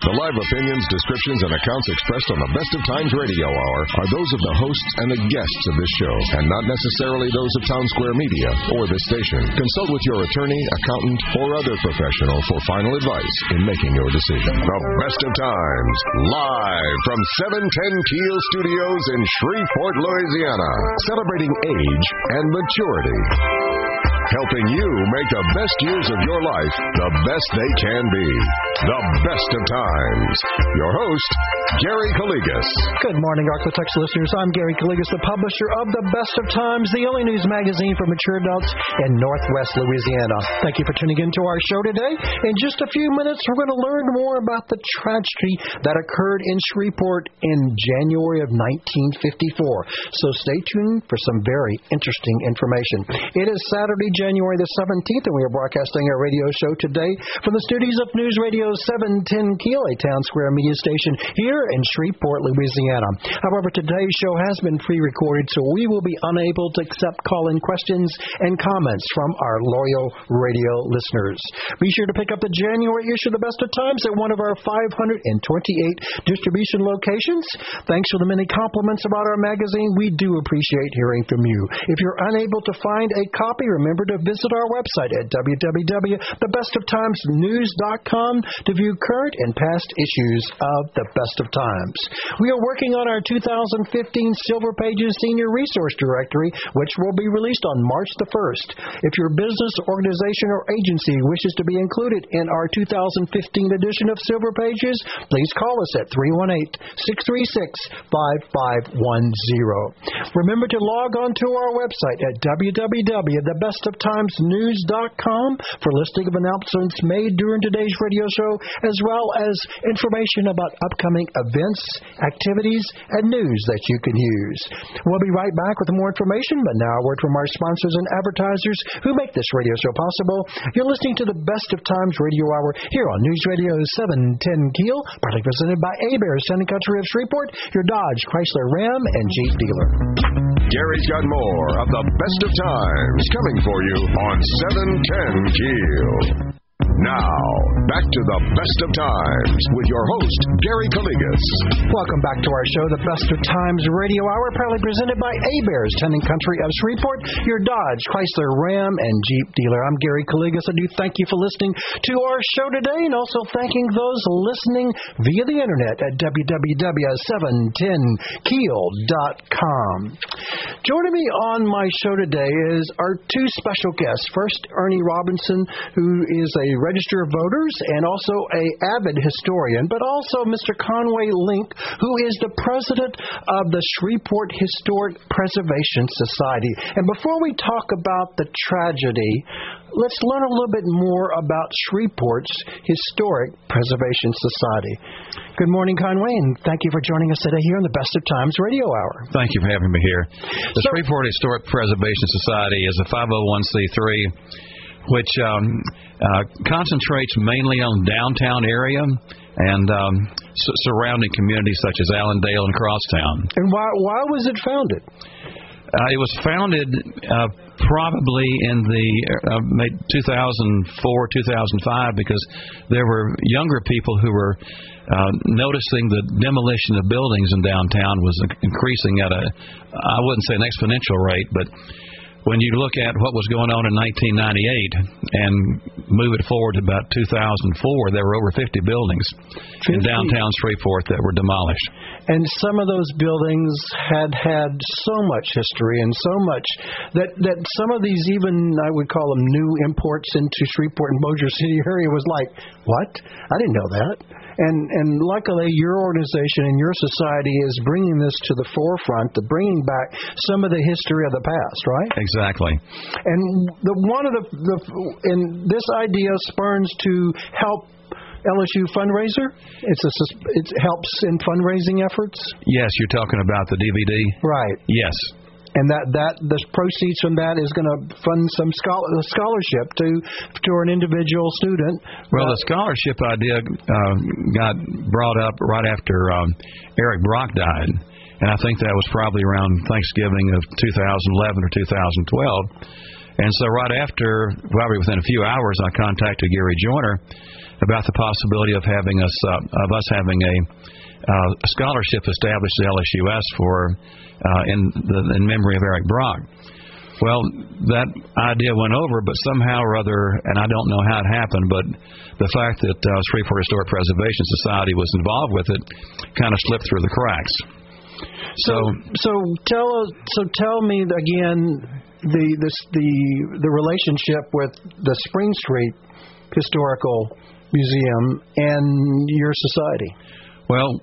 The live opinions, descriptions, and accounts expressed on the Best of Times Radio Hour are those of the hosts and the guests of this show, and not necessarily those of Town Square Media or this station. Consult with your attorney, accountant, or other professional for final advice in making your decision. The Best of Times, live from 710 Keel Studios in Shreveport, Louisiana, celebrating age and maturity helping you make the best years of your life the best they can be. The best of times. Your host, Gary Calligas. Good morning, Architects listeners. I'm Gary Calligas, the publisher of The Best of Times, the only news magazine for mature adults in Northwest Louisiana. Thank you for tuning into our show today. In just a few minutes, we're going to learn more about the tragedy that occurred in Shreveport in January of 1954. So stay tuned for some very interesting information. It is Saturday, January the 17th, and we are broadcasting our radio show today from the studios of News Radio 710 Keel, a town square media station here in Shreveport, Louisiana. However, today's show has been pre recorded, so we will be unable to accept call in questions and comments from our loyal radio listeners. Be sure to pick up the January issue of the Best of Times at one of our 528 distribution locations. Thanks for the many compliments about our magazine. We do appreciate hearing from you. If you're unable to find a copy, remember to visit our website at www.thebestoftimesnews.com to view current and past issues of The Best of Times. We are working on our 2015 Silver Pages Senior Resource Directory, which will be released on March the 1st. If your business, organization, or agency wishes to be included in our 2015 edition of Silver Pages, please call us at 318 636 5510. Remember to log on to our website at www.thebestoftimesnews.com timesnews.com for listing of announcements made during today's radio show, as well as information about upcoming events, activities, and news that you can use. We'll be right back with more information, but now a word from our sponsors and advertisers who make this radio show possible. You're listening to the Best of Times Radio Hour here on News Radio 710 Keel, partly presented by Town and Country of Shreveport, your Dodge, Chrysler, Ram, and Jeep dealer. Gary's got more of the Best of Times coming for you on 710 Keel. Now, back to the best of times with your host, Gary Calligas. Welcome back to our show, the Best of Times Radio Hour, proudly presented by A Bears, and Country of Shreveport, your Dodge, Chrysler, Ram, and Jeep dealer. I'm Gary Calligas. I do thank you for listening to our show today and also thanking those listening via the internet at www.710keel.com. Joining me on my show today is our two special guests. First, Ernie Roberson, who is a register of voters and also a avid historian, but also Mr. Conway Link, who is the president of the Shreveport Historic Preservation Society. And before we talk about the tragedy, let's learn a little bit more about Shreveport's Historic Preservation Society. Good morning, Conway, and thank you for joining us today here on the Best of Times Radio Hour. Thank you for having me here. The so, Shreveport Historic Preservation Society is a 501c3 which um, uh, concentrates mainly on downtown area and um, s- surrounding communities such as Allendale and Crosstown. And why why was it founded? Uh, it was founded uh, probably in the uh, 2004, 2005, because there were younger people who were uh, noticing the demolition of buildings in downtown was increasing at a, I wouldn't say an exponential rate, but when you look at what was going on in 1998 and move it forward to about 2004, there were over 50 buildings 50. in downtown Shreveport that were demolished. And some of those buildings had had so much history and so much that that some of these even I would call them new imports into Shreveport and Bossier City area was like, what? I didn't know that. And and luckily, your organization and your society is bringing this to the forefront, the bringing back some of the history of the past, right? Exactly. And the one of the, the and this idea spurns to help LSU fundraiser? It's a it helps in fundraising efforts. Yes, you're talking about the DVD. Right. Yes and that that the proceeds from that is going to fund some scholarship to to an individual student. Well, the scholarship idea uh, got brought up right after um, Eric Brock died, and I think that was probably around Thanksgiving of 2011 or 2012. And so right after, probably within a few hours, I contacted Gary Joyner about the possibility of having us uh, of us having a, uh, scholarship established at LSUS for uh, in the, in memory of Eric Brock. Well, that idea went over, but somehow or other, and I don't know how it happened, but the fact that uh, Shreveport Historic Preservation Society was involved with it kind of slipped through the cracks. So, so tell us, so tell me again the the the, the relationship with the Spring Street Historical Museum and your society. Well,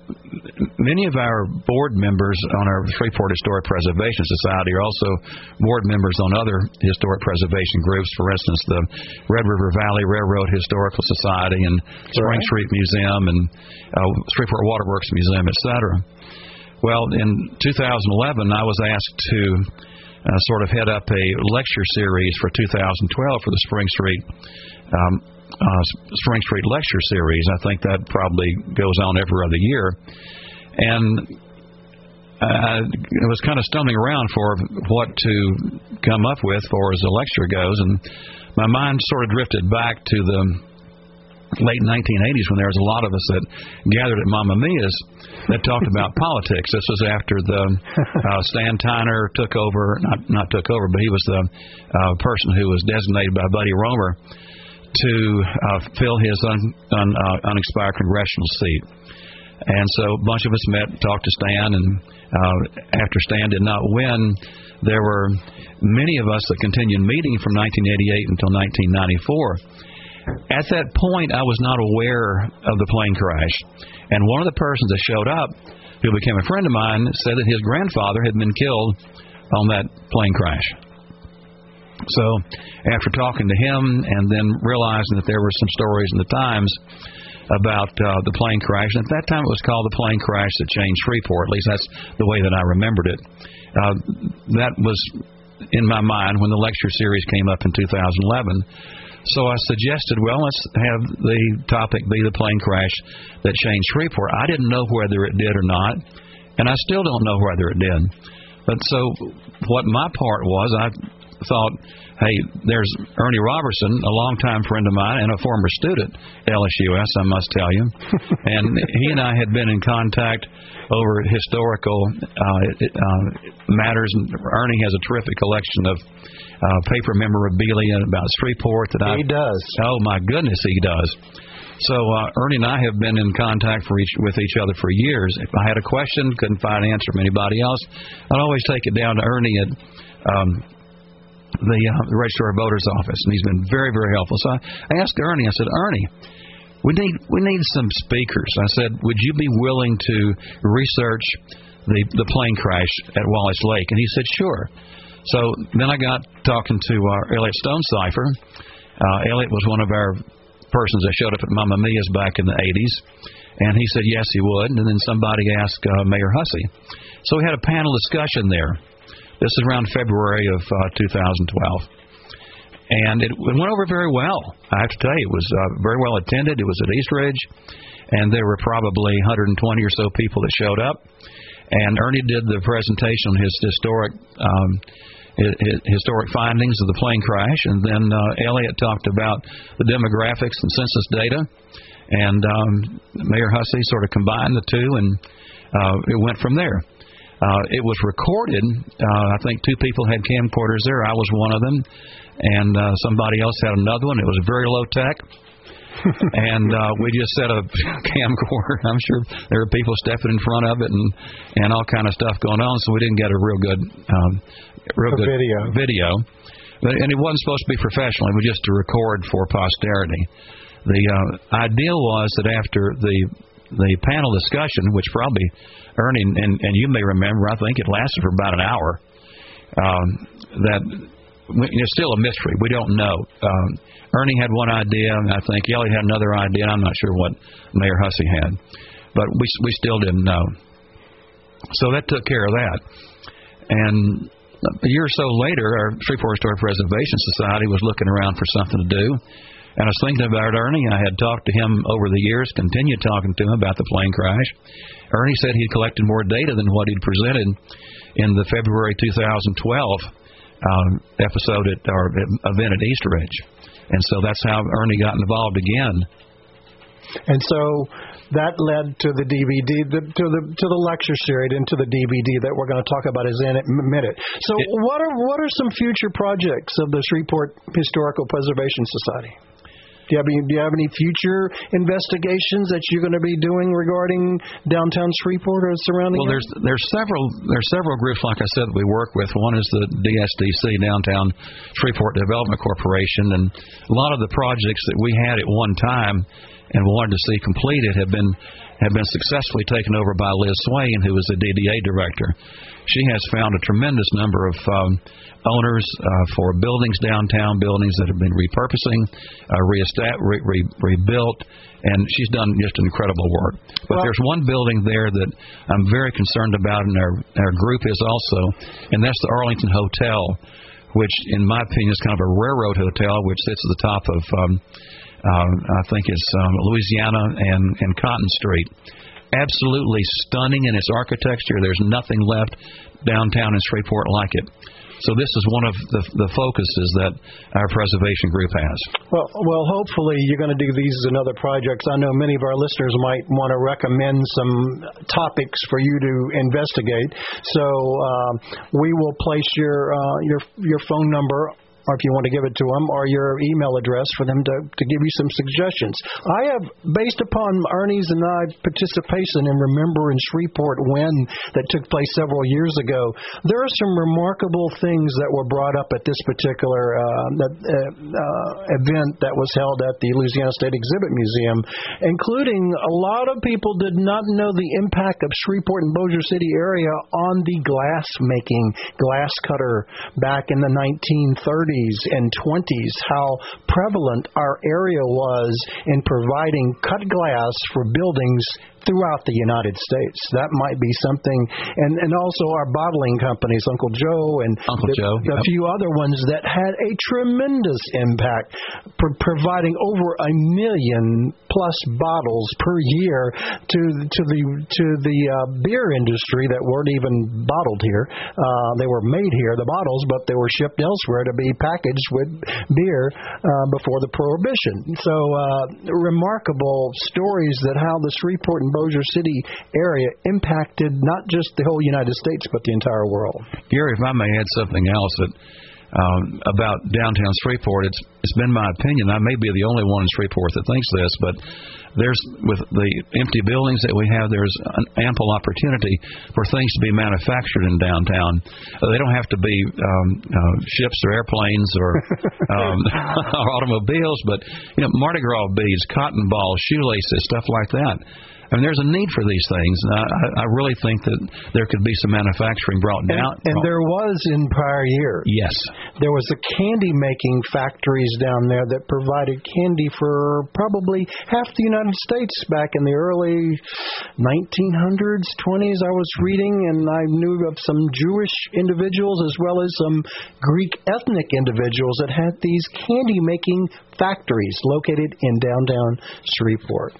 many of our board members on our Shreveport Historic Preservation Society are also board members on other historic preservation groups. For instance, the Red River Valley Railroad Historical Society and Spring Right. Street Museum and uh, Shreveport Waterworks Museum, etc. Well, in 2011, I was asked to uh, sort of head up a lecture series for 2012 for the Spring Street um, uh, Spring Street Lecture Series. I think that probably goes on every other year, and I was kind of stumbling around for what to come up with for as a lecture goes, and my mind sort of drifted back to the late 1980s when there was a lot of us that gathered at Mamma Mia's that talked about politics. This was after the uh, Stan Tiner took over, not not took over, but he was the uh, person who was designated by Buddy Roemer to uh, fill his un, un, uh, unexpired congressional seat. And so a bunch of us met, talked to Stan, and uh, after Stan did not win, there were many of us that continued meeting from 1988 until 1994. At that point, I was not aware of the plane crash, and one of the persons that showed up, who became a friend of mine, said that his grandfather had been killed on that plane crash. So, after talking to him and then realizing that there were some stories in the Times about uh, the plane crash, and at that time it was called the plane crash that changed Shreveport. At least that's the way that I remembered it. Uh, that was in my mind when the lecture series came up in 2011. So I suggested, well, let's have the topic be the plane crash that changed Shreveport. I didn't know whether it did or not, and I still don't know whether it did. But so what my part was, I thought, hey, there's Ernie Roberson, a longtime friend of mine and a former student at LSUS, I must tell you. and he and I had been in contact over historical uh, uh, matters. And Ernie has a terrific collection of uh, paper memorabilia about Shreveport that I He does. Oh my goodness, he does. So uh, Ernie and I have been in contact for each, with each other for years. If I had a question, couldn't find an answer from anybody else, I'd always take it down to Ernie at um, the, uh, the registrar of voters office, and he's been very, very helpful. So I, I asked Ernie. I said, Ernie, we need we need some speakers. I said, would you be willing to research the the plane crash at Wallace Lake? And he said, sure. So then I got talking to uh, Elliot Stonecipher. Uh, Elliot was one of our persons that showed up at Mamma Mia's back in the 80s, and he said yes he would. And then somebody asked uh, Mayor Hussey. So we had a panel discussion there. This is around February of uh, 2012 and it went over very well. I have to tell you, it was uh, very well attended. It was at East Ridge, and there were probably 120 or so people that showed up. And Ernie did the presentation on his historic um, hi- hi- historic findings of the plane crash, and then uh, Elliot talked about the demographics and census data, and um, Mayor Hussey sort of combined the two, and uh, it went from there. Uh, it was recorded. Uh, I think two people had camcorders there. I was one of them, and uh, somebody else had another one. It was very low tech. and uh, we just set a camcorder. I'm sure there were people stepping in front of it and and all kind of stuff going on. So we didn't get a real good, um, real A good video. Video, but, and it wasn't supposed to be professional. It was just to record for posterity. The uh, idea was that after the the panel discussion, which probably Ernie and, and you may remember, I think it lasted for about an hour. Um, that it's still a mystery. We don't know. Um, Ernie had one idea, and I think Elliot had another idea. I'm not sure what Mayor Hussey had, but we we still didn't know. So that took care of that. And a year or so later, our Shreveport Historic Preservation Society was looking around for something to do. And I was thinking about Ernie. I had talked to him over the years, continued talking to him about the plane crash. Ernie said he'd collected more data than what he'd presented in the February 2012 um, episode at our event at East Ridge. And so that's how Ernie got involved again And so that led to the DVD, the, to the to the lecture series, and to the DVD that we're going to talk about is in a minute. So, it, what are what are some future projects of the Shreveport Historical Preservation Society? Do you have any, do you have any future investigations that you're going to be doing regarding downtown Shreveport or surrounding? Well, there's there's several there's several groups like I said that we work with. One is the DSDC Downtown Shreveport Development Corporation, and a lot of the projects that we had at one time and wanted to see completed have been have been successfully taken over by Liz Swaine, who is the DDA director. She has found a tremendous number of um, owners uh, for buildings downtown, buildings that have been repurposing, uh, re- re- rebuilt, and she's done just incredible work. But well, there's one building there that I'm very concerned about, and our our group is also, and that's the Arlington Hotel, which, in my opinion, is kind of a railroad hotel, which sits at the top of. Um, uh, I think it's um, Louisiana and, and Cotton Street. Absolutely stunning in its architecture. There's nothing left downtown in Shreveport like it. So this is one of the, the focuses that our preservation group has. Well, well, hopefully you're going to do these and other projects. I know many of our listeners might want to recommend some topics for you to investigate. So uh, we will place your uh, your your phone number or if you want to give it to them, or your email address for them to, to give you some suggestions. I have, based upon Ernie's and I participation in Remember in Shreveport when that took place several years ago, there are some remarkable things that were brought up at this particular uh, uh, uh, event that was held at the Louisiana State Exhibit Museum, including a lot of people did not know the impact of Shreveport and Bossier City area on the glass making, glass cutter back in the 1930s 30s and 20s how prevalent our area was in providing cut glass for buildings throughout the United States. That might be something, and and also our bottling companies, Uncle Joe and Uncle the, Joe, a few other ones that had a tremendous impact, pr- providing over a million plus bottles per year to to the to the uh, beer industry that weren't even bottled here. Uh, they were made here, the bottles, but they were shipped elsewhere to be packaged with beer uh, before the prohibition. So uh, remarkable stories that how the Shreveport and Bossier City area impacted not just the whole United States but the entire world. Gary, if I may add something else that um, about downtown Shreveport, it's it's been my opinion. I may be the only one in Shreveport that thinks this, but there's with the empty buildings that we have, there's an ample opportunity for things to be manufactured in downtown. Uh, they don't have to be um, uh, ships or airplanes or, um, or automobiles, but you know, Mardi Gras beads, cotton balls, shoelaces, stuff like that I mean, there's a need for these things. I, I really think that there could be some manufacturing brought down. And, and there was in prior years. Yes. There was a candy making factories down there that provided candy for probably half the United States back in the early 1900s, 20s. I was reading, and I knew of some Jewish individuals as well as some Greek ethnic individuals that had these candy making factories located in downtown Shreveport.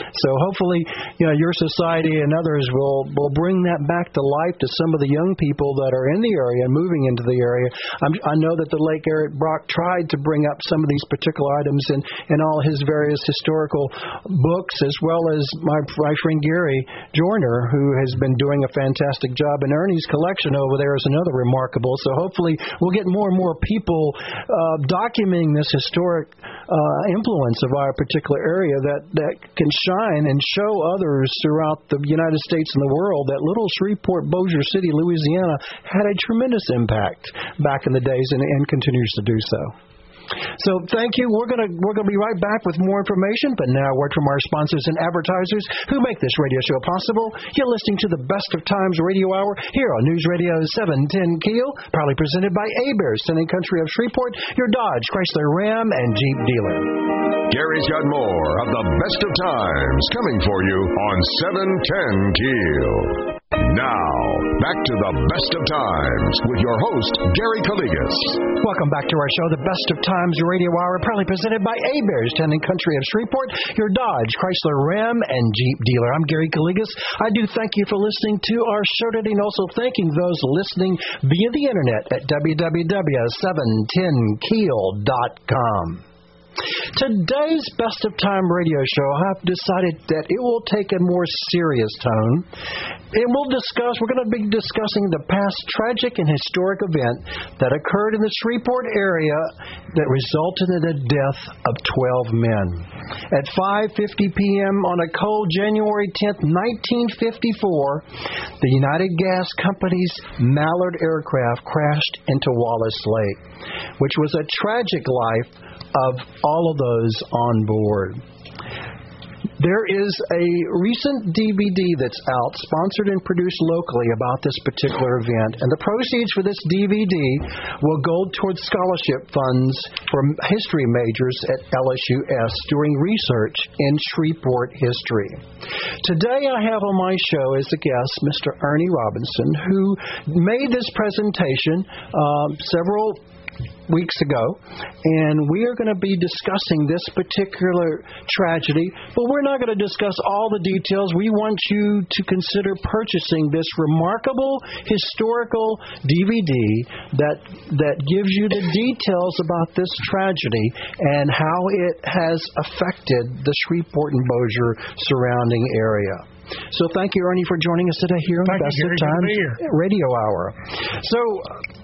So hopefully, you know, your society and others will will bring that back to life to some of the young people that are in the area and moving into the area. I'm, I know that the late Garrett Brock tried to bring up some of these particular items in in all his various historical books, as well as my, my friend Gary Joyner, who has been doing a fantastic job. And Ernie's collection over there is another remarkable. So hopefully, we'll get more and more people uh, documenting this historic uh, influence of our particular area that that can shine and show others throughout the United States and the world that little Shreveport, Bossier City, Louisiana had a tremendous impact back in the days and, and continues to do so. So thank you. We're gonna we're gonna be right back with more information, but now a word from our sponsors and advertisers who make this radio show possible. You're listening to the Best of Times Radio Hour here on News Radio 710 Keel, proudly presented by Bears, Sending Country of Shreveport, your Dodge, Chrysler, Ram, and Jeep dealer. Gary's got more of the Best of Times coming for you on 710 Keel. Back to the best of times with your host, Gary Calligas. Welcome back to our show, The Best of Times Radio Hour, proudly presented by A Bears, and Country of Shreveport, your Dodge, Chrysler, Ram, and Jeep dealer. I'm Gary Calligas. I do thank you for listening to our show today and also thanking those listening via the internet at www.710keel.com. Today's Best of Time radio show, I've decided that it will take a more serious tone. And we'll discuss, we're going to be discussing the past tragic and historic event that occurred in the Shreveport area that resulted in the death of 12 men. At 5:50 p.m. on a cold January 10th, 1954, the United Gas Company's Mallard aircraft crashed into Wallace Lake, which was a tragic life of all of those on board. There is a recent DVD that's out, sponsored and produced locally, about this particular event, and the proceeds for this DVD will go towards scholarship funds for history majors at LSUS doing research in Shreveport history. Today, I have on my show as a guest Mr. Ernie Roberson, who made this presentation uh, several weeks ago, and we are going to be discussing this particular tragedy, but we're not going to discuss all the details. We want you to consider purchasing this remarkable historical DVD that that gives you the details about this tragedy and how it has affected the Shreveport and Bossier surrounding area. So thank you, Ernie, for joining us today here on thank the Best you, of Times Radio Hour. So,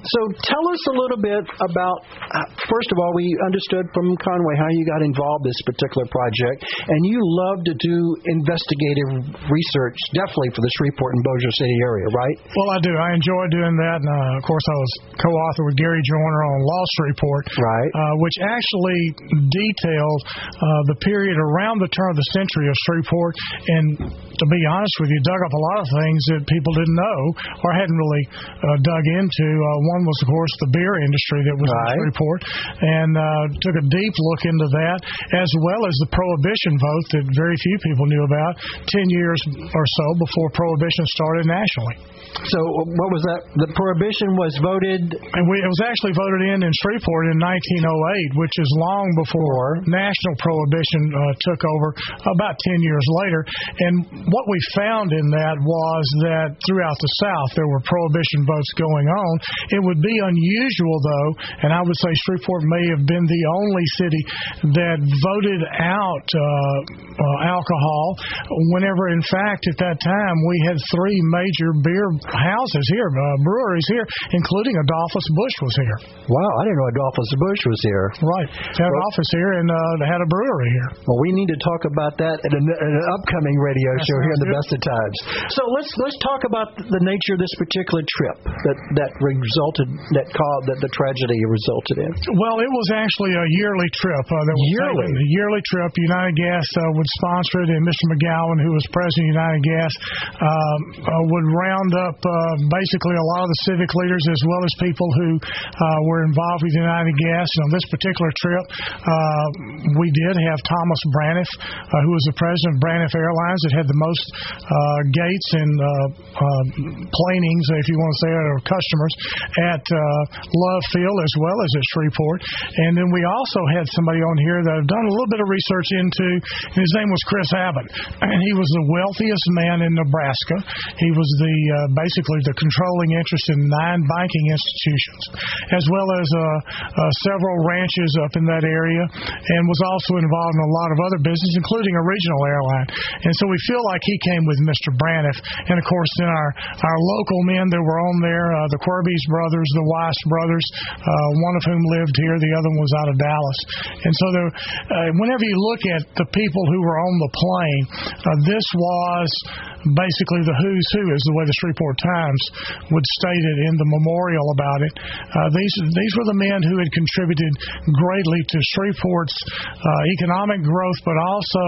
so tell us a little bit about. Uh, first of all, we understood from Conway how you got involved in this particular project, and you love to do investigative research, definitely for the Shreveport and Bossier City area, right? Well, I do. I enjoy doing that, and uh, of course, I was co-author with Gary Joyner on Lost Shreveport, right? Uh, which actually detailed uh, the period around the turn of the century of Shreveport and to be honest with you, dug up a lot of things that people didn't know or hadn't really uh, dug into. Uh, one was, of course, the beer industry that was right. in the report, and uh, took a deep look into that, as well as the prohibition vote that very few people knew about 10 years or so before prohibition started nationally. So what was that? The prohibition was voted. And we, it was actually voted in in Shreveport in 1908, which is long before national prohibition uh, took over, about 10 years later. And what we found in that was that throughout the South there were prohibition votes going on. It would be unusual, though, and I would say Shreveport may have been the only city that voted out uh, uh, alcohol, whenever in fact at that time we had three major beer houses here, uh, breweries here, including Adolphus Busch was here. Wow, I didn't know Adolphus Busch was here. Right, had well, an office here and uh, had a brewery here. Well, we need to talk about that at, an, at an upcoming radio That show here in the. Best of Times. So let's let's talk about the nature of this particular trip that that resulted that called that the tragedy resulted in. Well, it was actually a yearly trip. Uh, that was yearly, taken. a yearly trip. United Gas uh, would sponsor it, and Mr. McGowan, who was president of United Gas, um, uh, would round up uh, basically a lot of the civic leaders as well as people who uh, were involved with United Gas. And on this particular trip, uh, we did have Thomas Braniff, uh, who was the president of Braniff Airlines, that had the most uh, gates and uh, uh, planings, if you want to say it, or customers at uh, Love Field as well as at Shreveport. And then we also had somebody on here that I've done a little bit of research into. And his name was Chris Abbott, and he was the wealthiest man in Nebraska. He was the basically the controlling interest in nine banking institutions, as well as several ranches up in that area, and was also involved in a lot of other business, including a regional airline. And so we feel like he came with Mr. Braniff, and of course then our our local men that were on there, uh, the Querbes brothers, the Weiss brothers, uh, one of whom lived here, the other one was out of Dallas. And so there, uh, whenever you look at the people who were on the plane, uh, this was basically the who's who, is the way the Shreveport Times would state it in the memorial about it. Uh, these these were the men who had contributed greatly to Shreveport's uh, economic growth, but also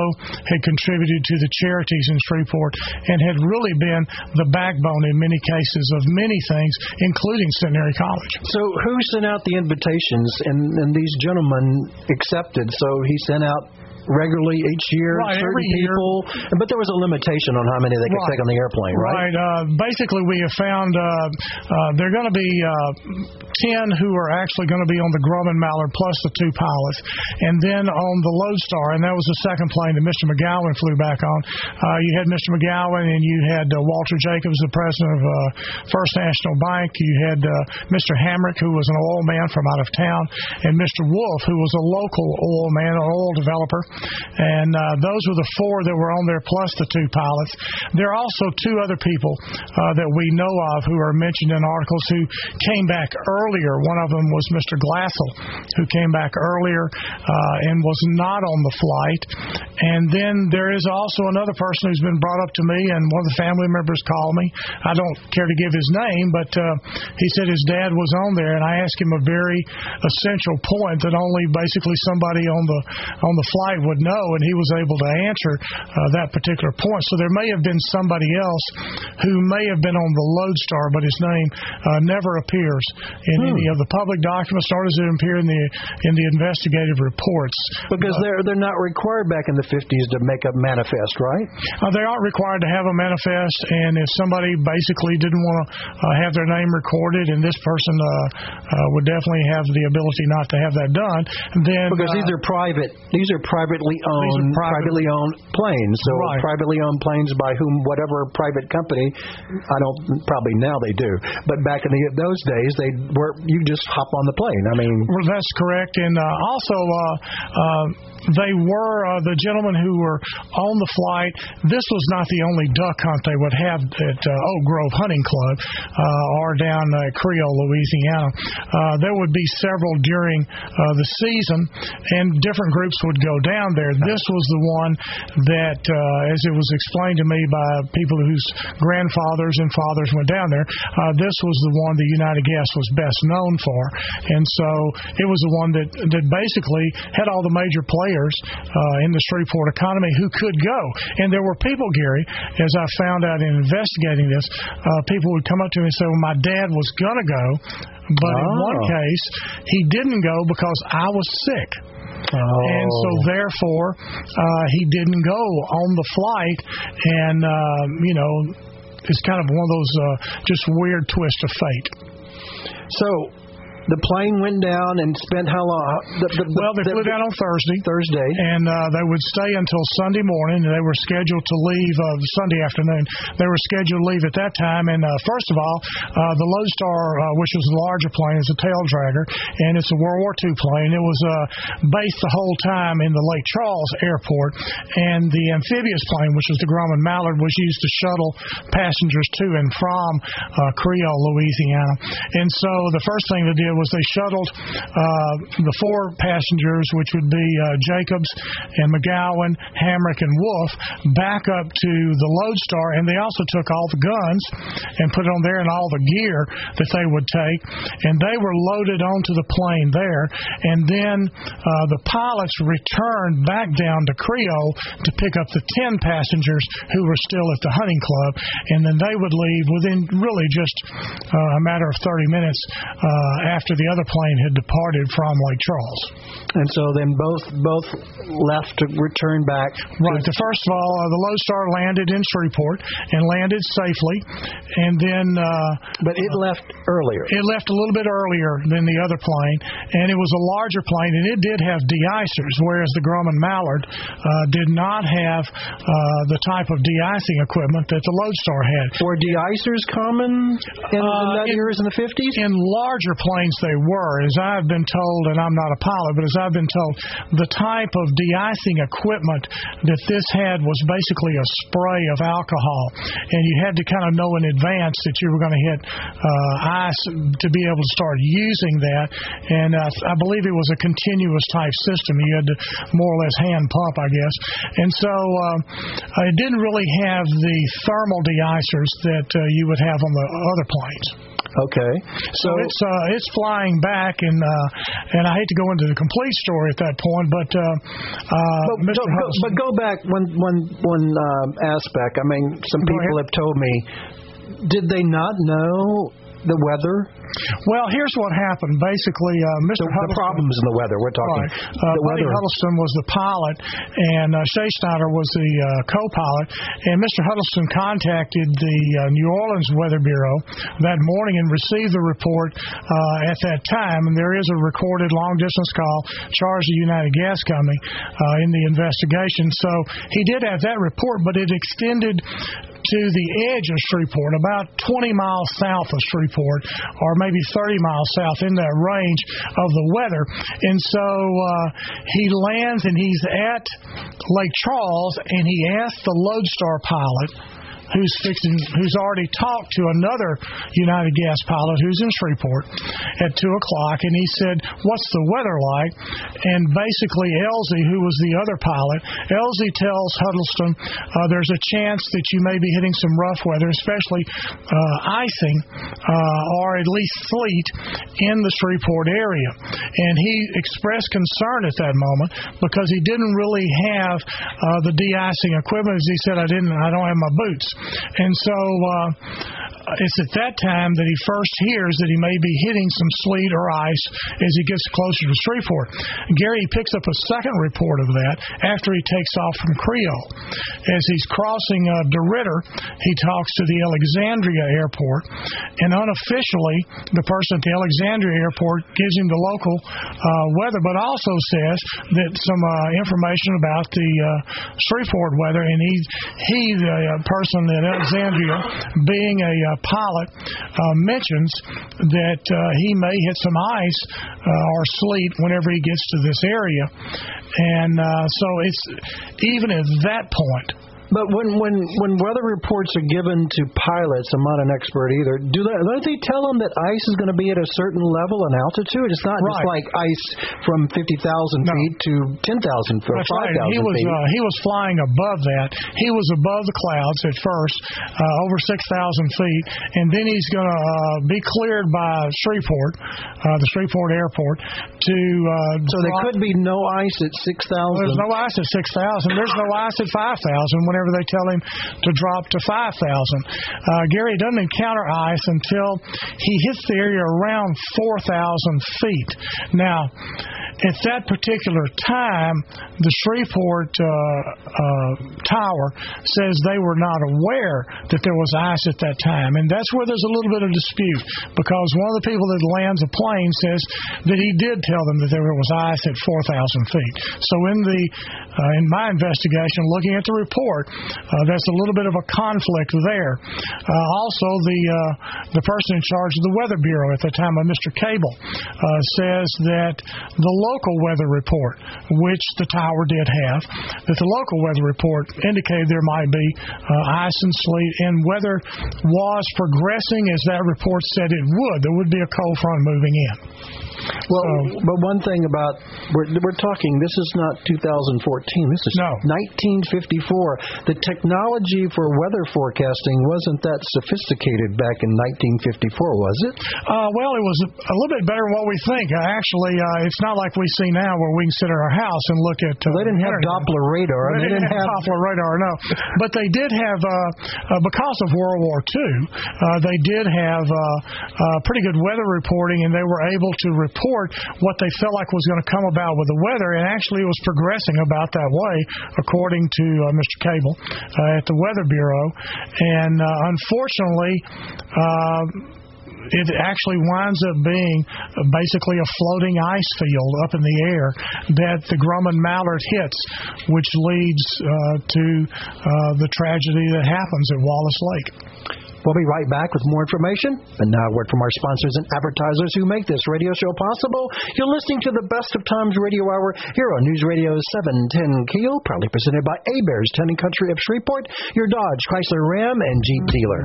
had contributed to the charities in Shreveport and had really been the backbone in many cases of many things, including Centenary College. So who sent out the invitations, and, and these gentlemen accepted? So he sent out regularly each year? Right, certain every year. people, but there was a limitation on how many they could Right. take on the airplane, right? Right. Uh, basically, we have found uh, uh, there are going to be uh, 10 who are actually going to be on the Grumman Mallard plus the two pilots. And then on the Lodestar, and that was the second plane that Mr. McGowan flew back on, uh, you had Mr. McGowan and you had uh, Walter Jacobs, the president of uh, First National Bank. You had uh, Mr. Hamrick, who was an oil man from out of town, and Mr. Wolf, who was a local oil man, an oil developer. And uh, those were the four that were on there, plus the two pilots. There are also two other people uh, that we know of who are mentioned in articles who came back earlier. One of them was Mr. Glassell, who came back earlier uh, and was not on the flight. And then there is also another person who's been brought up to me, and one of the family members called me. I don't care to give his name, but uh, he said his dad was on there, and I asked him a very essential point that only basically somebody on the on the flight would know, and he was able to answer uh, that particular point. So there may have been somebody else who may have been on the Lodestar, but his name uh, never appears in any of the public documents, nor does it appear in the in the investigative reports. Because they're they're not required back in the 50s to make a manifest, right? Uh, they aren't required to have a manifest, and if somebody basically didn't want to uh, have their name recorded, and this person uh, uh, would definitely have the ability not to have that done, then Because uh, these are private, these are privately owned, private- privately owned planes. So Right. privately owned planes by whom, whatever private company, I don't probably now they do, but back in the, those days they were you just hop on the plane. I mean, Well, that's correct. And uh, also, uh, uh, they were uh, the gentlemen who were on the flight. This was not the only duck hunt they would have at uh, Oak Grove Hunting Club uh, or down uh, Creole, Louisiana. Uh, there would be several during uh, the season, and different groups would go down there. This was the one that, as it was explained to me by people whose grandfathers and fathers went down there, this was the one the United Gas was best known for, and so it was the one that that basically had all the major players uh, in the Shreveport economy who could go, and there were people, Gary, as I found out in investigating this, uh, people would come up to me and say, "Well, my dad was gonna go." But in one case, he didn't go because I was sick. And so, Oh. therefore, uh, he didn't go on the flight, and uh, you know, it's kind of one of those uh, just weird twists of fate. so the plane went down and spent how long? The, the, Well, they the- flew down on Thursday. Thursday. and uh, they would stay until Sunday morning. And they were scheduled to leave uh, Sunday afternoon. They were scheduled to leave at that time. And uh, first of all, uh, the Lodestar, uh, which was the larger plane, is a tail dragger, and it's a World War II plane. It was uh, based the whole time in the Lake Charles Airport, and the amphibious plane, which was the Grumman Mallard, was used to shuttle passengers to and from uh, Creole, Louisiana. And so the first thing they did was they shuttled uh, the four passengers, which would be uh, Jacobs and McGowan, Hamrick, and Wolf, back up to the Lodestar, and they also took all the guns and put it on there and all the gear that they would take, and they were loaded onto the plane there, and then uh, the pilots returned back down to Creole to pick up the 10 passengers who were still at the hunting club, and then they would leave within really just uh, a matter of 30 minutes uh, after the other plane had departed from Lake Charles. And so then both both left to return back. Right. The first of all, uh, the Lodestar landed in Shreveport and landed safely, and then uh, But it left earlier. it left a little bit earlier than the other plane, and it was a larger plane, and it did have de-icers, whereas the Grumman Mallard uh, did not have uh, the type of de-icing equipment that the Lodestar had. Were de-icers common in Uh, the in- years in the 50s? In larger planes, they were, as I've been told, and I'm not a pilot, but as I've been told, the type of de-icing equipment that this had was basically a spray of alcohol, and you had to kind of know in advance that you were going to hit uh, ice to be able to start using that. And uh, I believe it was a continuous type system. You had to more or less hand pump, I guess. And so uh, it didn't really have the thermal de-icers that uh, you would have on the other planes. Okay. So it's uh, it's flying back, and uh, and I hate to go into the complete story at that point, but uh, uh, But, Mr. go, go, but go back one one one um, aspect. I mean, some people have told me, did they not know the weather? Well, here's what happened. Basically, uh, Mr. The, the, problems in the weather. We're talking. Right. Uh, the Buddy weather. Huddleston was the pilot, and uh, Shea Snyder was the uh, co-pilot. And Mr. Huddleston contacted the uh, New Orleans Weather Bureau that morning and received the report uh, at that time. And there is a recorded long-distance call charged the United Gas Company uh, in the investigation. So he did have that report, but it extended to the edge of Shreveport, about 20 miles south of Shreveport, or maybe 30 miles south in that range of the weather. And so uh, he lands and he's at Lake Charles, and he asks the Lodestar pilot who's fixing, who's already talked to another United Gas pilot who's in Shreveport at two o'clock, and he said, "What's the weather like?" And basically, Elsie, who was the other pilot, Elsie tells Huddleston, uh, "There's a chance that you may be hitting some rough weather, especially uh, icing uh, or at least sleet in the Shreveport area." And he expressed concern at that moment because he didn't really have uh, the de-icing equipment. As he said, "I didn't. I don't have my boots." And so uh, it's at that time that he first hears that he may be hitting some sleet or ice as he gets closer to Shreveport. Gary picks up a second report of that after he takes off from Creole. As he's crossing uh, DeRidder, he talks to the Alexandria airport, and unofficially, the person at the Alexandria airport gives him the local uh, weather, but also says that some uh, information about the uh, Shreveport weather, and he, he the uh, person at Alexandria, being a uh, pilot, uh, mentions that uh, he may hit some ice uh, or sleet whenever he gets to this area, and uh, so it's even at that point. But when when when weather reports are given to pilots, I'm not an expert either. Do they don't they tell them that ice is going to be at a certain level and altitude? It's not just like ice from fifty thousand No. feet to ten thousand foot, That's right. He was feet. uh, he was flying above that. He was above the clouds at first, uh, over six thousand feet, and then he's going to uh, be cleared by Shreveport, uh, the Shreveport Airport, to. Uh, so there could be no ice at six thousand. There's no ice at six thousand. There's no ice at five thousand. Whenever they tell him to drop to five thousand, uh, Gary doesn't encounter ice until he hits the area around four thousand feet. Now, at that particular time, the Shreveport uh, uh, tower says they were not aware that there was ice at that time, and that's where there's a little bit of dispute because one of the people that lands a plane says that he did tell them that there was ice at 4,000 feet. So in the uh, in my investigation, looking at the report, uh, that's a little bit of a conflict there. Uh, also, the uh, the person in charge of the Weather Bureau at the time, of Mr. Cable, uh, says that the local weather report, which the tower did have, that the local weather report indicated there might be uh, ice and sleet, and weather was progressing as that report said it would. There would be a cold front moving in. Well, but one thing about we're we're talking. This is not 2014. This is No. 1954. The technology for weather forecasting wasn't that sophisticated back in 1954, was it? Uh, well, it was a, a little bit better than what we think. Uh, actually, uh, it's not like we see now where we can sit at our house and look at. Uh, They didn't have internet. Doppler radar. and They didn't have Doppler radar, no. But they did have, uh, uh, because of World War II, uh, they did have uh, uh, pretty good weather reporting, and they were able to report what they felt like was going to come about with the weather, and actually it was progressing about that way, according to uh, Mr. Cable uh, at the Weather Bureau. And uh, unfortunately, uh, it actually winds up being uh, basically a floating ice field up in the air that the Grumman Mallard hits, which leads uh, to the tragedy that happens at Wallace Lake. We'll be right back with more information. And now, a word from our sponsors and advertisers who make this radio show possible. You're listening to the Best of Times Radio Hour here on News Radio 710 Keel, proudly presented by A Bears, Town and Country of Shreveport, your Dodge, Chrysler, Ram, and Jeep dealer.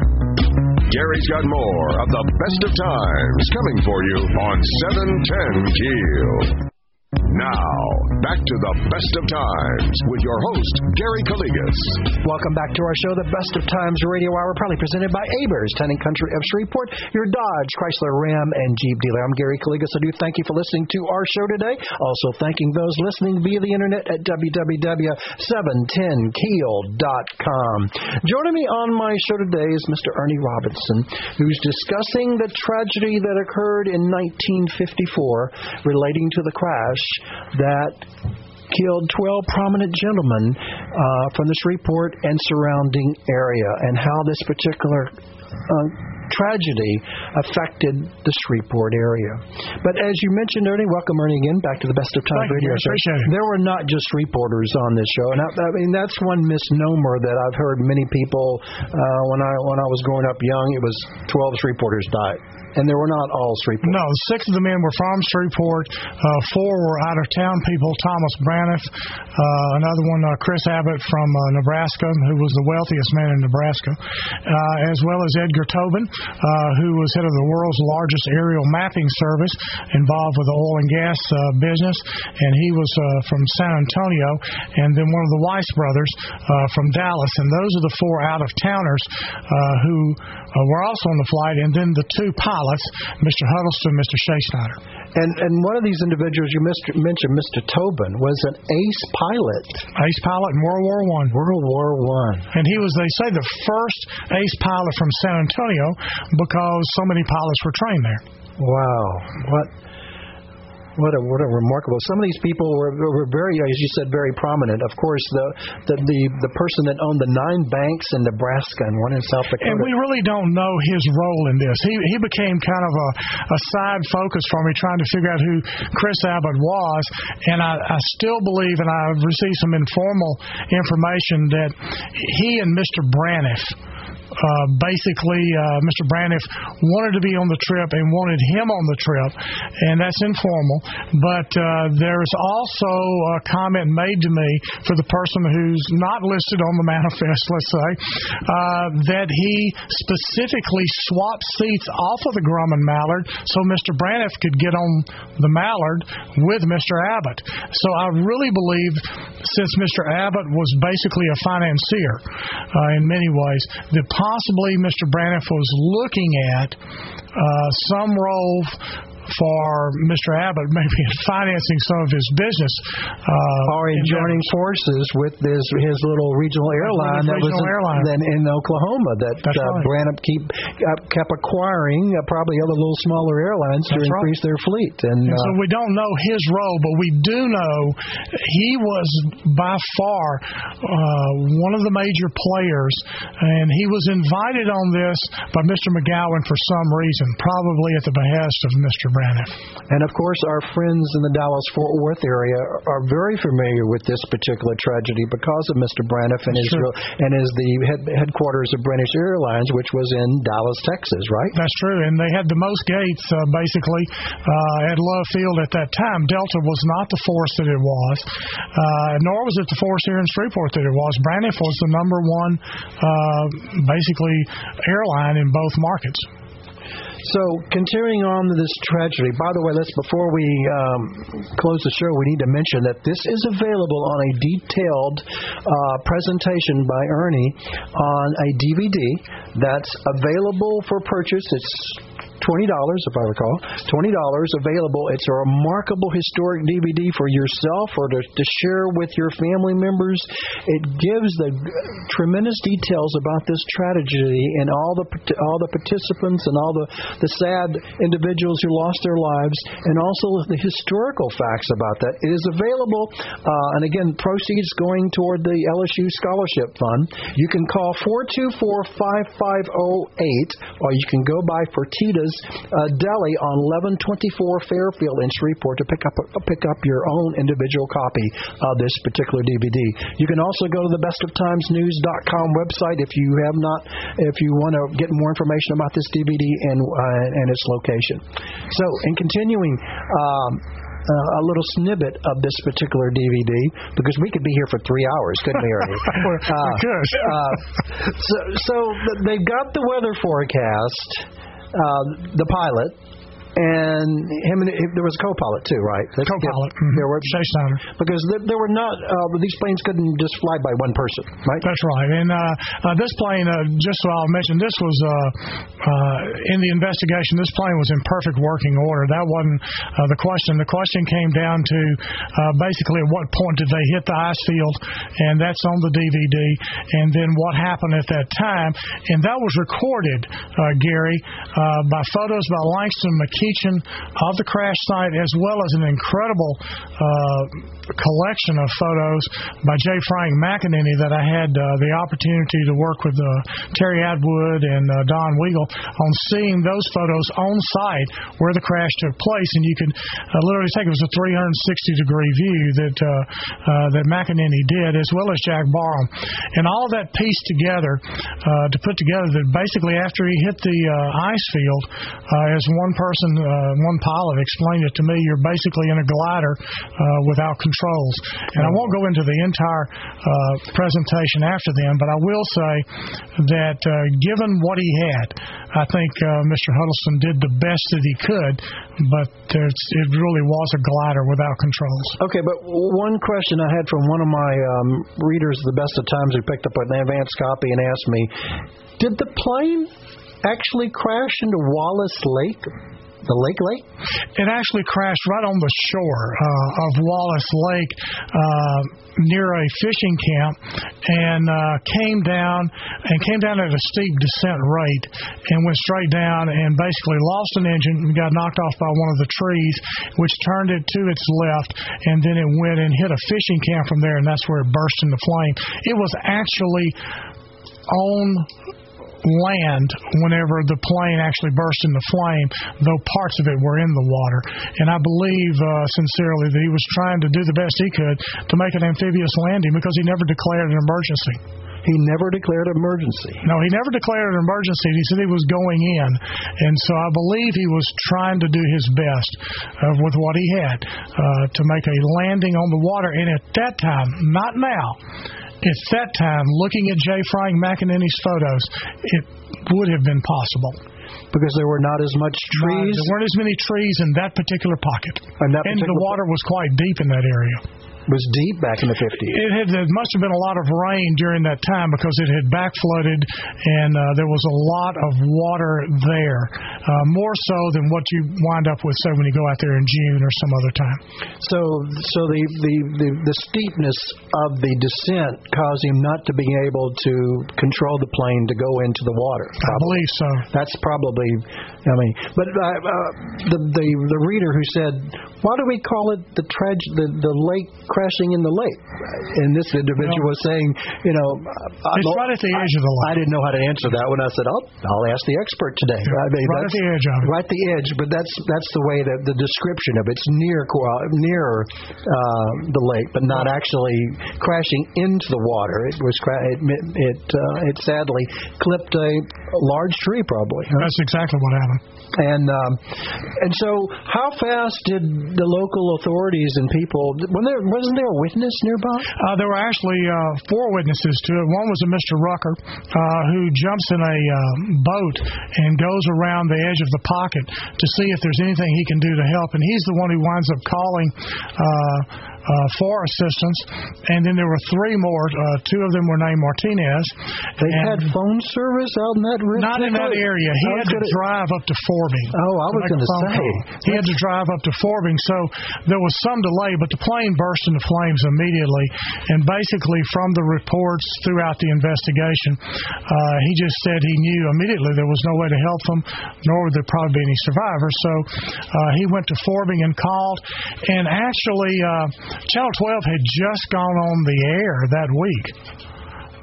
Gary's got more of the best of times coming for you on 710 Keel. Now, back to the best of times with your host, Gary Calligas. Welcome back to our show, The Best of Times Radio Hour, proudly presented by Heberts, Town and Country of Shreveport, your Dodge, Chrysler, Ram, and Jeep dealer. I'm Gary Calligas. I do thank you for listening to our show today. Also, thanking those listening via the internet at www.710keel.com. Joining me on my show today is Mr. Ernie Roberson, who's discussing the tragedy that occurred in 1954 relating to the crash that killed 12 prominent gentlemen uh, from the Shreveport and surrounding area, and how this particular uh, tragedy affected the Shreveport area. But as you mentioned, Ernie, welcome Ernie again back to the Best of Times Thank Radio. Show. Appreciate it. There were not just reporters on this show, and I, I mean that's one misnomer that I've heard many people uh, when I when I was growing up young. It was 12 Shreveporters died, and they were not all Shreveport. No, six of the men were from Shreveport. Uh, four were out of town people. Thomas Braniff, uh, another one, uh, Chris Abbott from uh, Nebraska, who was the wealthiest man in Nebraska, uh, as well as Edgar Tobin, uh, who was head of the world's largest aerial mapping service involved with the oil and gas uh, business, and he was uh, from San Antonio, and then one of the Weiss brothers uh, from Dallas, and those are the four out of towners uh, who were also on the flight, and then the two pilots, Mr. Huddleston, and Mr. Shea Snyder. And and one of these individuals you mist- mentioned, Mr. Tobin, was an ace pilot, Ace pilot in World War One, World War One. and he was, they say, the first ace pilot from San Antonio because so many pilots were trained there. Wow, what what a what a remarkable. Some of these people were were very, as you said, very prominent. Of course, the the the, the person that owned the nine banks in Nebraska and one in South Dakota. And we really don't know his role in this. He he became kind of a, a side focus for me, trying to figure out who Chris Abbott was. And I, I still believe, and I've received some informal information that he and Mr. Braniff. Uh, basically, uh, Mr. Braniff wanted to be on the trip and wanted him on the trip, and that's informal. But uh, there's also a comment made to me for the person who's not listed on the manifest, let's say, uh, that he specifically swapped seats off of the Grumman Mallard so Mr. Braniff could get on the Mallard with Mr. Abbott. So I really believe, since Mr. Abbott was basically a financier uh, in many ways, that possibly Mr. Braniff was looking at uh, some role for Mr. Abbott, maybe in financing some of his business. Uh, or in joining forces with his his little regional airline that was regional in, airline. then in Oklahoma that That's uh, right. Branham keep uh, kept acquiring uh, probably other little smaller airlines to right. increase their fleet. And, And so uh, we don't know his role, but we do know he was by far uh, one of the major players, and he was invited on this by Mr. McGowan for some reason, probably at the behest of Mr. Braniff. And of course, our friends in the Dallas Fort Worth area are very familiar with this particular tragedy because of Mr. Braniff and his Sure. and is the head, headquarters of Braniff Airlines, which was in Dallas, Texas, right? That's true, and they had the most gates uh, basically uh, at Love Field at that time. Delta was not the force that it was, uh, nor was it the force here in Shreveport that it was. Braniff was the number one, uh, basically, airline in both markets. So, continuing on to this tragedy. By the way, let's before we um, close the show, we need to mention that this is available on a detailed uh, presentation by Ernie on a DVD that's available for purchase. It's twenty dollars, if I recall. Twenty dollars available. It's a remarkable historic DVD for yourself or to, to share with your family members. It gives the tremendous details about this tragedy and all the all the participants and all the the sad individuals who lost their lives, and also the historical facts about that. It is available, uh, and again, proceeds going toward the LSU Scholarship Fund. You can call four two four five five zero eight, or you can go by Fertitta's uh, Deli on eleven twenty four Fairfield in Shreveport to pick up pick up your own individual copy of this particular DVD. You can also go to the bestoftimesnews.com website if you have not if you want to get more information about this DVD and uh, and its location. So, in continuing. Um, uh, a little snippet of this particular DVD because we could be here for three hours, couldn't we, Ernie? Could. uh, so, so they've got the weather forecast. Uh, the pilot and him and there was a co-pilot too, right? That's, co-pilot. Mm-hmm. There were Snyder. Because there, there were not uh, these planes couldn't just fly by one person, right? That's right. And uh, uh, this plane, uh, just so I'll mention, this was uh, uh, in the investigation. This plane was in perfect working order. That wasn't uh, the question. The question came down to uh, basically at what point did they hit the ice field, and that's on the DVD. And then what happened at that time, and that was recorded, uh, Gary, uh, by photos by Langston McEachin of the crash site, as well as an incredible uh, collection of photos by J. Frank McEnany that I had uh, the opportunity to work with uh, Terry Atwood and uh, Don Weigel on seeing those photos on site where the crash took place, and you could uh, literally take it was a 360 degree view that that McEnany did, as well as Jack Barham, and all that pieced together to put together that basically after he hit the ice field, as one person, uh, one pilot explained it to me, you're basically in a glider uh, without controls. And I won't go into the entire uh, presentation after them, but I will say that uh, given what he had, I think uh, Mr. Huddleston did the best that he could, but it really was a glider without controls. Okay, but one question I had from one of my um, readers, the best of times, who picked up an advance copy and asked me, did the plane actually crash into Wallace Lake? The Lake Lake? It actually crashed right on the shore uh, of Wallace Lake uh, near a fishing camp and uh, came down and came down at a steep descent rate and went straight down and basically lost an engine and got knocked off by one of the trees, which turned it to its left and then it went and hit a fishing camp from there and that's where it burst into flame. It was actually on land whenever the plane actually burst into flame, though parts of it were in the water. And I believe uh, sincerely that he was trying to do the best he could to make an amphibious landing because he never declared an emergency. He never declared an emergency. No, he never declared an emergency. He said he was going in. And so I believe he was trying to do his best uh, with what he had uh, to make a landing on the water. And at that time, not now, at that time, looking at J. Frank McEnany's photos, it would have been possible because there were not as much uh, trees. No, there weren't as many trees in that particular pocket, that and the water was quite deep in that area was deep back in the 50s. It had there must have been a lot of rain during that time because it had back flooded and uh, there was a lot of water there, uh, more so than what you wind up with say when you go out there in June or some other time. So so the the the, the steepness of the descent caused him not to be able to control the plane to go into the water. Probably. I believe so. That's probably I mean, but uh, uh, the the the reader who said, "Why do we call it the trage the the lake crashing in the lake. And this individual was saying, you know, it's I'm, right at the edge of the lake. I didn't know how to answer that when I said, "Oh, I'll ask the expert today." Yeah, I mean, right at the edge of it. Right at the edge, but that's that's the way that the description of it's near near uh, the lake, but not actually crashing into the water. It was it it uh, it sadly clipped a large tree, probably. Huh? That's exactly what happened. And um, and so, how fast did the local authorities and people? When there wasn't there a witness nearby? Uh, there were actually uh, four witnesses to it. One was a Mr. Rucker uh, who jumps in a uh, boat and goes around the edge of the pocket to see if there's anything he can do to help. And he's the one who winds up calling uh, uh, for assistance, and then there were three more. Uh, two of them were named Martinez. They had phone service out in that. Not in that area. He had to drive up to Forbing. Oh, I was going to say he had to drive up to Forbing, so there was some delay. But the plane burst into flames immediately, and basically from the reports throughout the investigation, uh, he just said he knew immediately there was no way to help them, nor would there probably be any survivors. So uh, he went to Forbing and called, and actually. Channel 12 had just gone on the air that week.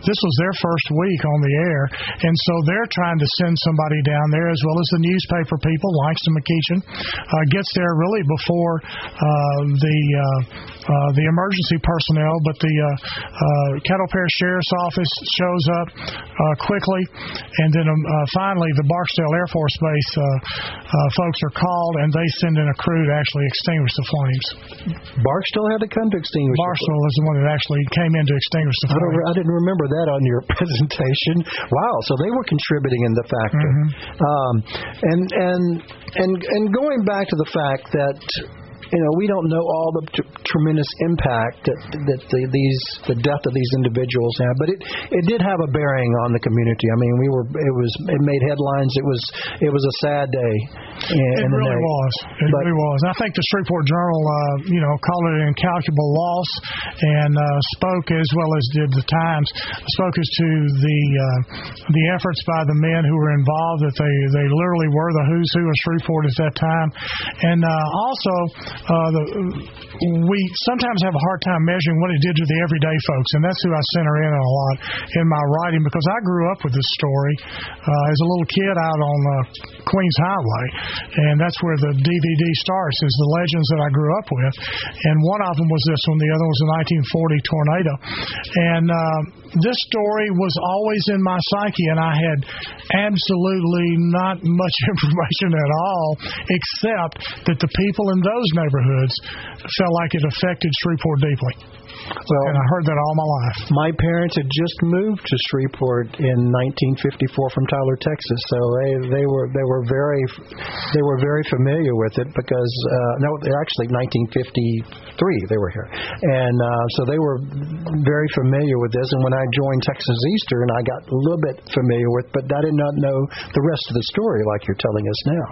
This was their first week on the air, and so they're trying to send somebody down there, as well as the newspaper people. Langston McEachin uh, gets there really before uh, the uh, uh, the emergency personnel, but the uh, uh, Caddo Parish Sheriff's Office shows up uh, quickly, and then um, uh, finally the Barksdale Air Force Base uh, uh, folks are called, and they send in a crew to actually extinguish the flames. Barksdale had to come to extinguish. Barksdale is the one that actually came in to extinguish the flames. I, I didn't remember that on your presentation. Wow, so they were contributing in the factor. Mm-hmm. Um, and and and and going back to the fact that you know, we don't know all the t- tremendous impact that that the, these the death of these individuals had, but it it did have a bearing on the community. I mean, we were it was it made headlines. It was it was a sad day. In, it in really was. It But- really was. I think the Shreveport Journal, uh, you know, called it an incalculable loss, and uh, spoke as well as did the Times, spoke as to the uh, the efforts by the men who were involved. That they they literally were the who's who of Shreveport at that time, and uh, also uh, the we sometimes have a hard time measuring what it did to the everyday folks, and that's who I center in on a lot in my writing because I grew up with this story uh, as a little kid out on uh, Queens Highway, and that's where the DVD starts. Is the legends that I grew up with, and one of them was this one. The other was the 1940 tornado, and uh, this story was always in my psyche, and I had absolutely not much information at all, except that the people in those neighborhoods felt like it affected Shreveport deeply. Well, And I heard that all my life. my parents had just moved to Shreveport in 1954 from Tyler, Texas, so they they were they were very they were very familiar with it because uh, no, actually 1953 they were here, and uh, so they were very familiar with this. And when I joined Texas Eastern, I got a little bit familiar with, but I did not know the rest of the story like you're telling us now.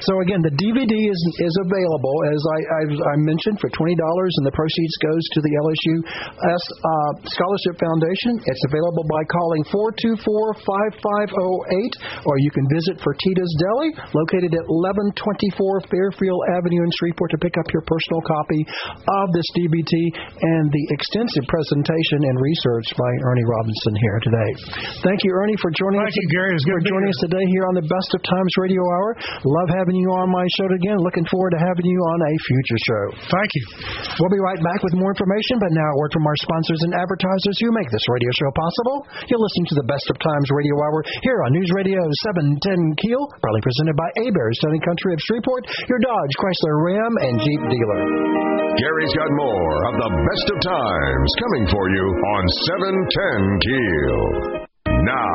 So again, the DVD is is available as I I, I mentioned for twenty dollars, and the proceeds goes to the LSU S, uh, Scholarship Foundation. It's available by calling four two four five five zero eight, or you can visit Fertitta's Deli, located at eleven twenty four Fairfield Avenue in Shreveport, to pick up your personal copy of this DVD and the extensive presentation and research by Ernie Roberson here today. Thank you, Ernie, for joining Thank us. you, Gary. It's for joining us today here on the Best of Times Radio Hour. Love having you on my show again. Looking forward to having you on a future show. Thank you. We'll be right back with more information, but now a word from our sponsors and advertisers who make this radio show possible. You're listening to the Best of Times Radio Hour here on News Radio 710 Keel, proudly presented by Heberts, Sunny Country of Shreveport, your Dodge, Chrysler, Ram, and Jeep dealer. Gary's got more of the best of times coming for you on 710 Keel. Now,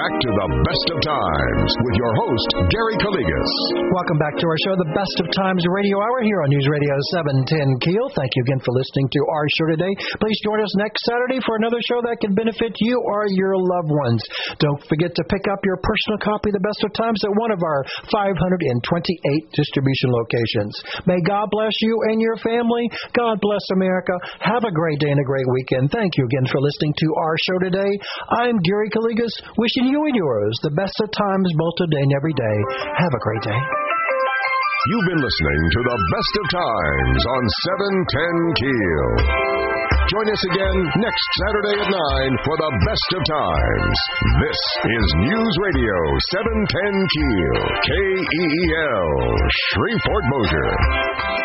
back to the best of times with your host, Gary Calligas. Welcome back to our show, the Best of Times Radio Hour here on News Radio 710 Keel. Thank you again for listening to our show today. Please join us next Saturday for another show that can benefit you or your loved ones. Don't forget to pick up your personal copy of the Best of Times at one of our 528 distribution locations. May God bless you and your family. God bless America. Have a great day and a great weekend. Thank you again for listening to our show today. I'm Gary Calligas, wishing you and yours the best of times both today and every day. Have a great day. You've been listening to the best of times on 710 Keel. Join us again next Saturday at 9 for the best of times. This is News Radio 710 Keel, K E E L, Shreveport Bossier.